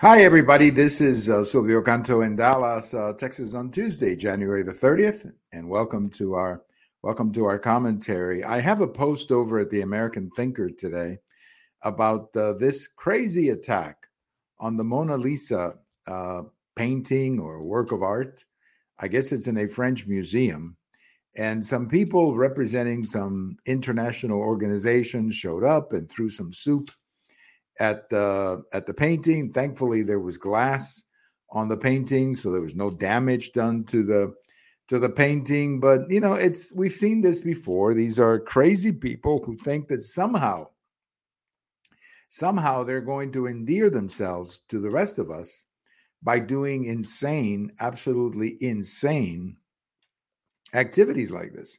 Hi, everybody. This is uh, Silvio Canto in Dallas, uh, Texas, on Tuesday, January the thirtieth, and welcome to our welcome to our commentary. I have a post over at the American Thinker today about uh, this crazy attack on the Mona Lisa uh, painting or work of art. I guess it's in a French museum, and some people representing some international organizations showed up and threw some soup at the at the painting. Thankfully, there was glass on the painting, so there was no damage done to the to the painting. But you know, it's we've seen this before. These are crazy people who think that somehow somehow they're going to endear themselves to the rest of us by doing insane, absolutely insane activities like this.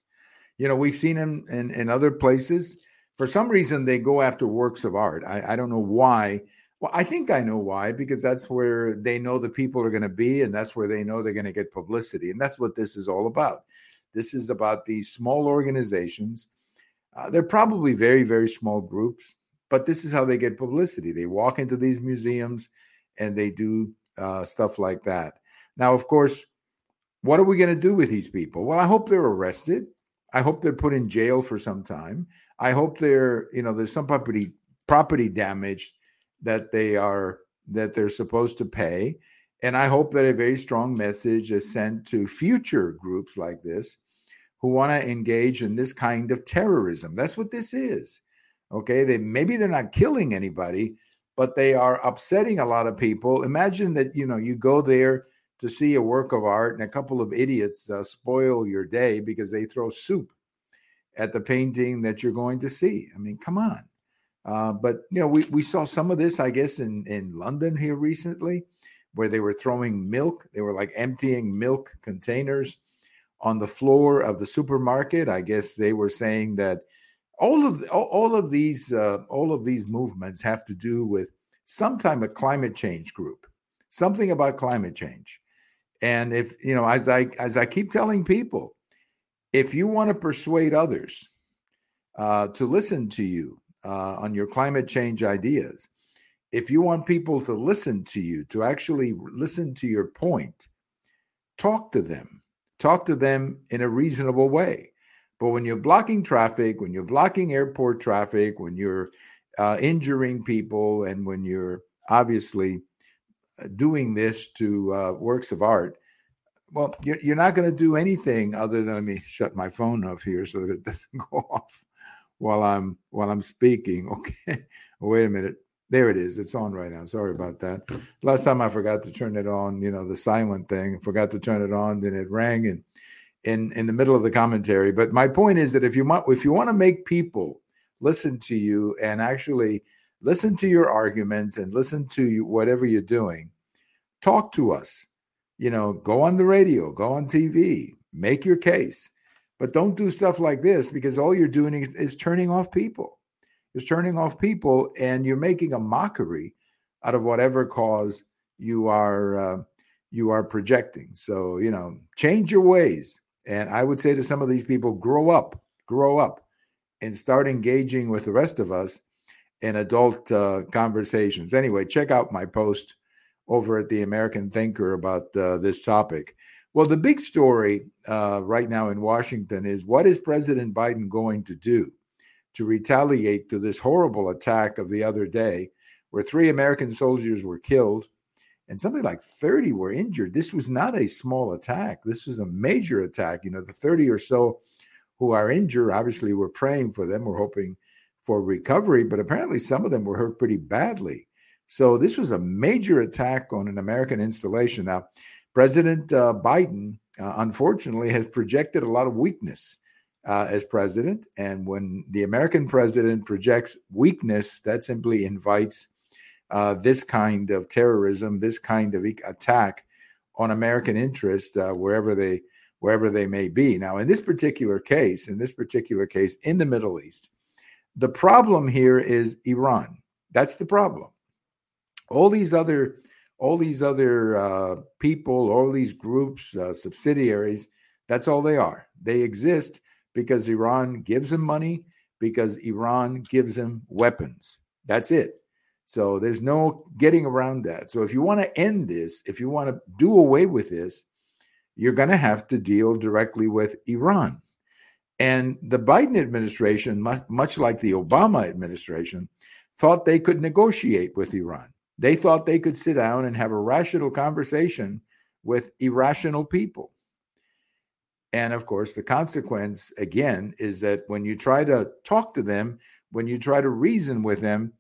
You know, we've seen them in, in other places for some reason they go after works of art. I, I don't know why. Well, I think I know why, because that's where they know the people are going to be, and that's where they know they're going to get publicity. And that's what this is all about. This is about these small organizations. Uh, they're probably very, very small groups, but this is how they get publicity. They walk into these museums and they do uh, stuff like that. Now, of course, what are we going to do with these people? Well, I hope they're arrested. I hope they're put in jail for some time. I hope they're, you know, there's some property property damage that they are that they're supposed to pay. And I hope that a very strong message is sent to future groups like this who want to engage in this kind of terrorism. That's what this is. Okay. They maybe they're not killing anybody, but they are upsetting a lot of people. Imagine that, you know, you go there to see a work of art and a couple of idiots uh, spoil your day because they throw soup at the painting that you're going to see. I mean, come on. Uh, but you know, we, we saw some of this, I guess, in, in London here recently, where they were throwing milk. They were like emptying milk containers on the floor of the supermarket. I guess they were saying that all of all, all of these uh, all of these movements have to do with some type of climate change group, something about climate change. And if you know, as I as I keep telling people, if you want to persuade others uh, to listen to you uh, on your climate change ideas, if you want people to listen to you, to actually listen to your point, talk to them. Talk to them in a reasonable way. But when you're blocking traffic, when you're blocking airport traffic, when you're uh, injuring people, and when you're obviously doing this to uh, works of art, well, you're, you're not going to do anything other than let me shut my phone off here so that it doesn't go off while I'm while I'm speaking. Okay, wait a minute. There it is. It's on right now. Sorry about that. Last time I forgot to turn it on. You know the silent thing. Forgot to turn it on. Then it rang and in in the middle of the commentary. But my point is that if you want if you want to make people listen to you and actually listen to your arguments and listen to whatever you're doing, talk to us you know, go on the radio, go on TV, make your case. But don't do stuff like this because all you're doing is, is turning off people. You're turning off people and you're making a mockery out of whatever cause you are uh, you are projecting. So, you know, change your ways. And I would say to some of these people, grow up, grow up and start engaging with the rest of us in adult uh, conversations. Anyway, check out my post over at the American Thinker about uh, this topic. Well, the big story uh, right now in Washington is what is President Biden going to do to retaliate to this horrible attack of the other day, where three American soldiers were killed and something like 30 were injured. This was not a small attack. This was a major attack. You know, the 30 or so who are injured, obviously, we're praying for them. We're hoping for recovery, but apparently some of them were hurt pretty badly. So this was a major attack on an American installation. Now, President uh, Biden, uh, unfortunately, has projected a lot of weakness uh, as president. And when the American president projects weakness, that simply invites uh, this kind of terrorism, this kind of attack on American interests uh, wherever they wherever they may be. Now, in this particular case, in this particular case in the Middle East, the problem here is Iran. That's the problem all these other all these other uh, people, all these groups, uh, subsidiaries, that's all they are. They exist because Iran gives them money, because Iran gives them weapons. That's it. So there's no getting around that. So if you want to end this, if you want to do away with this, you're going to have to deal directly with Iran. And the Biden administration, much, like the Obama administration, thought they could negotiate with Iran. They thought they could sit down and have a rational conversation with irrational people. And of course, the consequence, again, is that when you try to talk to them, when you try to reason with them,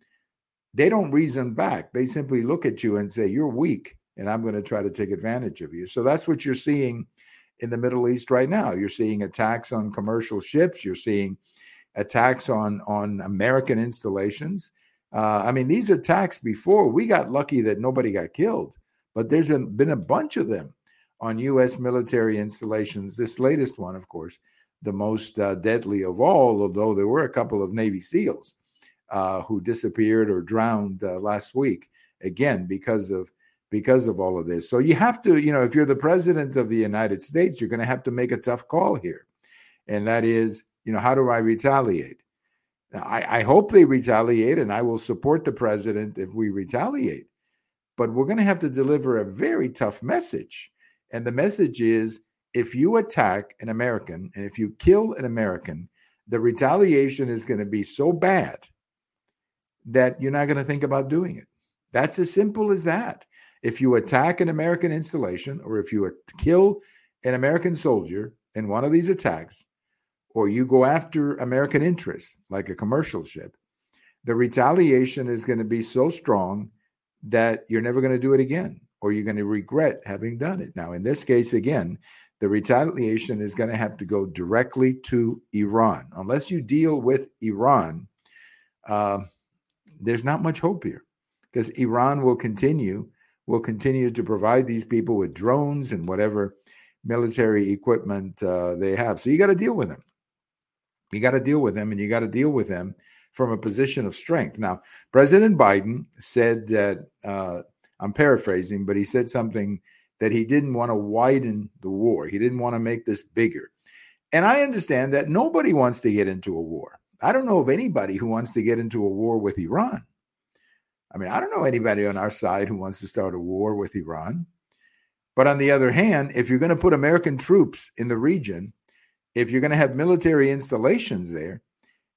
they don't reason back. They simply look at you and say, You're weak, and I'm going to try to take advantage of you. So that's what you're seeing in the Middle East right now. You're seeing attacks on commercial ships, you're seeing attacks on, on American installations. Uh, I mean, these attacks before, we got lucky that nobody got killed, but there's been a bunch of them on U.S. military installations. This latest one, of course, the most uh, deadly of all, although there were a couple of Navy SEALs uh, who disappeared or drowned uh, last week again because of because of all of this. So you have to, you know, if you're the president of the United States, you're going to have to make a tough call here, and that is, you know, how do I retaliate? I, I hope they retaliate, and I will support the president if we retaliate. But we're going to have to deliver a very tough message, and the message is: if you attack an American and if you kill an American, the retaliation is going to be so bad that you're not going to think about doing it. That's as simple as that. If you attack an American installation or if you kill an American soldier in one of these attacks, or you go after American interests like a commercial ship, the retaliation is going to be so strong that you're never going to do it again, or you're going to regret having done it. Now, in this case, again, the retaliation is going to have to go directly to Iran. Unless you deal with Iran, uh, there's not much hope here because Iran will continue will continue to provide these people with drones and whatever military equipment uh, they have. So you got to deal with them. You got to deal with them, and you got to deal with them from a position of strength. Now, President Biden said that uh, I'm paraphrasing, but he said something that he didn't want to widen the war. He didn't want to make this bigger. And I understand that nobody wants to get into a war. I don't know of anybody who wants to get into a war with Iran. I mean, I don't know anybody on our side who wants to start a war with Iran. But on the other hand, if you're going to put American troops in the region, if you're going to have military installations there,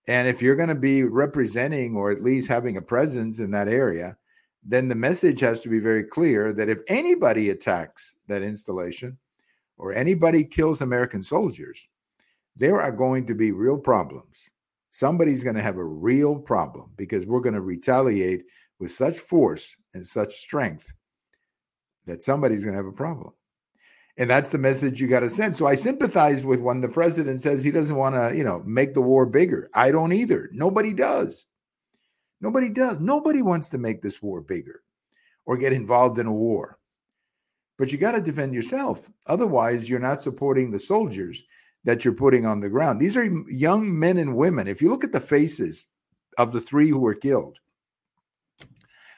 and if you're going to be representing or at least having a presence in that area, then the message has to be very clear that if anybody attacks that installation or anybody kills American soldiers, there are going to be real problems somebody's going to have a real problem because we're going to retaliate with such force and such strength that somebody's going to have a problem. And that's the message you got to send. So I sympathize with when the president says he doesn't want to, you know, make the war bigger. I don't either. Nobody does. Nobody does. Nobody wants to make this war bigger or get involved in a war. But you got to defend yourself. Otherwise, you're not supporting the soldiers that you're putting on the ground. These are young men and women. If you look at the faces of the three who were killed,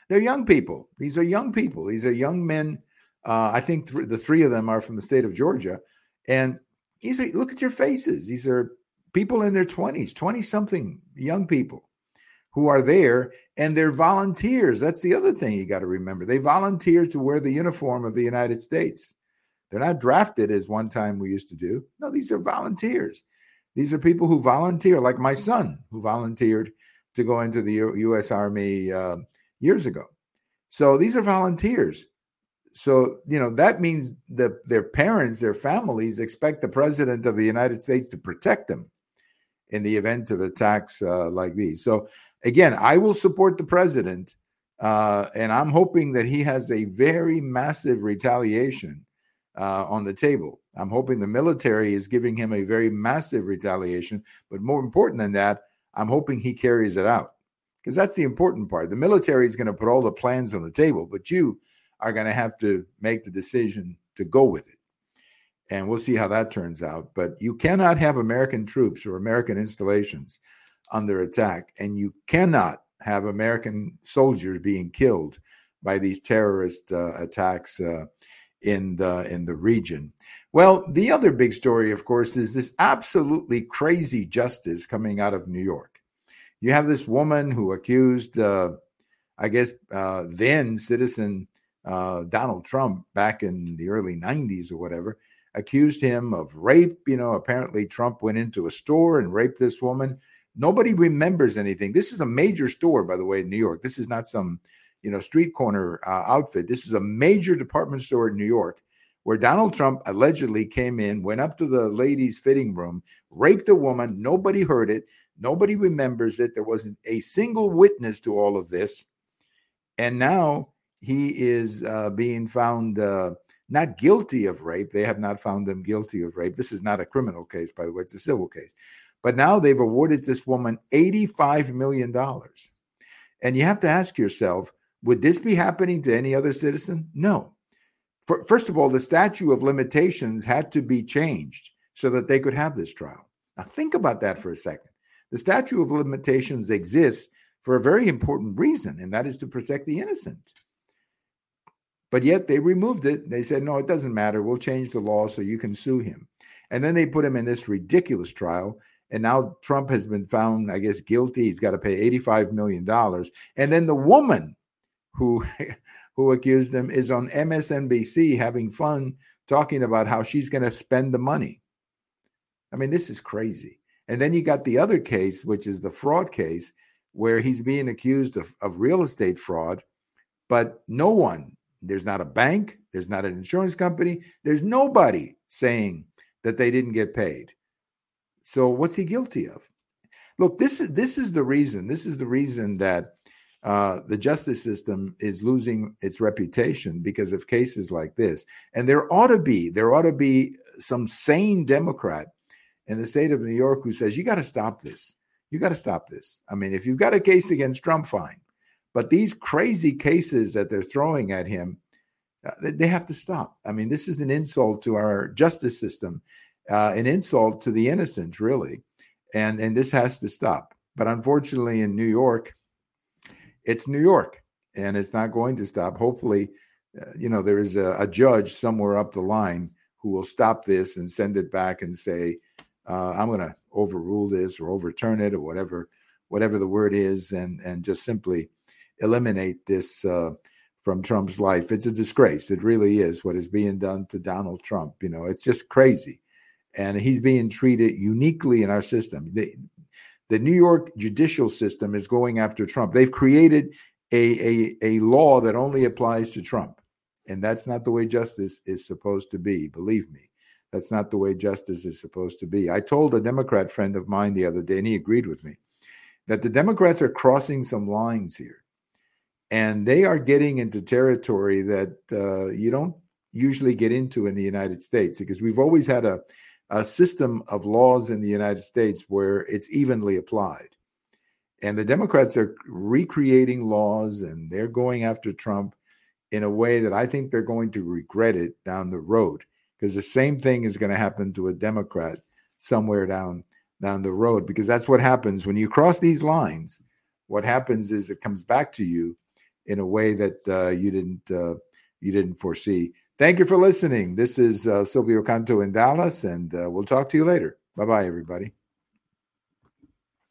they're young people. These are young people. These are young men. Uh, I think th- the three of them are from the state of Georgia. And these are, look at your faces. These are people in their 20s, 20 something young people who are there and they're volunteers. That's the other thing you got to remember. They volunteer to wear the uniform of the United States. They're not drafted as one time we used to do. No, these are volunteers. These are people who volunteer, like my son, who volunteered to go into the U- U.S. Army uh, years ago. So these are volunteers. So you know that means that their parents, their families expect the president of the United States to protect them in the event of attacks uh, like these. So again, I will support the president, uh, and I'm hoping that he has a very massive retaliation uh, on the table. I'm hoping the military is giving him a very massive retaliation, but more important than that, I'm hoping he carries it out because that's the important part. The military is going to put all the plans on the table, but you are going to have to make the decision to go with it. And we'll see how that turns out. But you cannot have American troops or American installations under attack, and you cannot have American soldiers being killed by these terrorist uh, attacks. Uh, in the in the region. Well, the other big story, of course, is this absolutely crazy justice coming out of New York. You have this woman who accused uh, I guess uh, then citizen uh, Donald Trump back in the early 90s or whatever accused him of rape. You know, apparently Trump went into a store and raped this woman. Nobody remembers anything. This is a major store, by the way, in New York. This is not some, you know, street corner uh, outfit. This is a major department store in New York where Donald Trump allegedly came in, went up to the ladies' fitting room, raped a woman. Nobody heard it. Nobody remembers it. There wasn't a single witness to all of this. And now he is uh, being found uh, not guilty of rape. They have not found him guilty of rape. This is not a criminal case, by the way, it's a civil case. But now they've awarded this woman $85 million. And you have to ask yourself would this be happening to any other citizen? No. For, first of all, the statute of limitations had to be changed so that they could have this trial. Now, think about that for a second. The statute of limitations exists for a very important reason, and that is to protect the innocent. But yet they removed it. They said, no, it doesn't matter. We'll change the law so you can sue him. And then they put him in this ridiculous trial. And now Trump has been found, I guess, guilty. He's got to pay $85 million. And then the woman who who accused him is on MSNBC having fun talking about how she's going to spend the money. I mean, this is crazy. And then you got the other case, which is the fraud case, where he's being accused of, of real estate fraud, but no one, there's not a bank, there's not an insurance company, there's nobody saying that they didn't get paid. So what's he guilty of? Look, this is this is the reason. This is the reason that uh, the justice system is losing its reputation because of cases like this. And there ought to be there ought to be some sane Democrat in the state of New York who says you got to stop this. You got to stop this. I mean, if you've got a case against Trump, fine. But these crazy cases that they're throwing at him, uh, they have to stop. I mean, this is an insult to our justice system, uh, an insult to the innocent, really, and and this has to stop. But unfortunately, in New York, it's New York, and it's not going to stop. Hopefully, uh, you know, there is a, a, judge somewhere up the line who will stop this and send it back and say, uh, "I'm going to overrule this or overturn it or whatever, whatever the word is, and and just simply eliminate this." Uh, from Trump's life. It's a disgrace. It really is what is being done to Donald Trump. You know, it's just crazy. And he's being treated uniquely in our system. The, the New York judicial system is going after Trump. They've created a, a, a law that only applies to Trump. And that's not the way justice is supposed to be. Believe me, that's not the way justice is supposed to be. I told a Democrat friend of mine the other day, and he agreed with me, that the Democrats are crossing some lines here. And they are getting into territory that uh, you don't usually get into in the United States because we've always had a a system of laws in the United States where it's evenly applied. And the Democrats are recreating laws and they're going after Trump in a way that I think they're going to regret it down the road because the same thing is going to happen to a Democrat somewhere down down the road because that's what happens when you cross these lines. What happens is it comes back to you in a way that uh, you didn't uh, you didn't foresee. Thank you for listening. This is uh, Silvio Canto in Dallas, and uh, we'll talk to you later. Bye bye, everybody.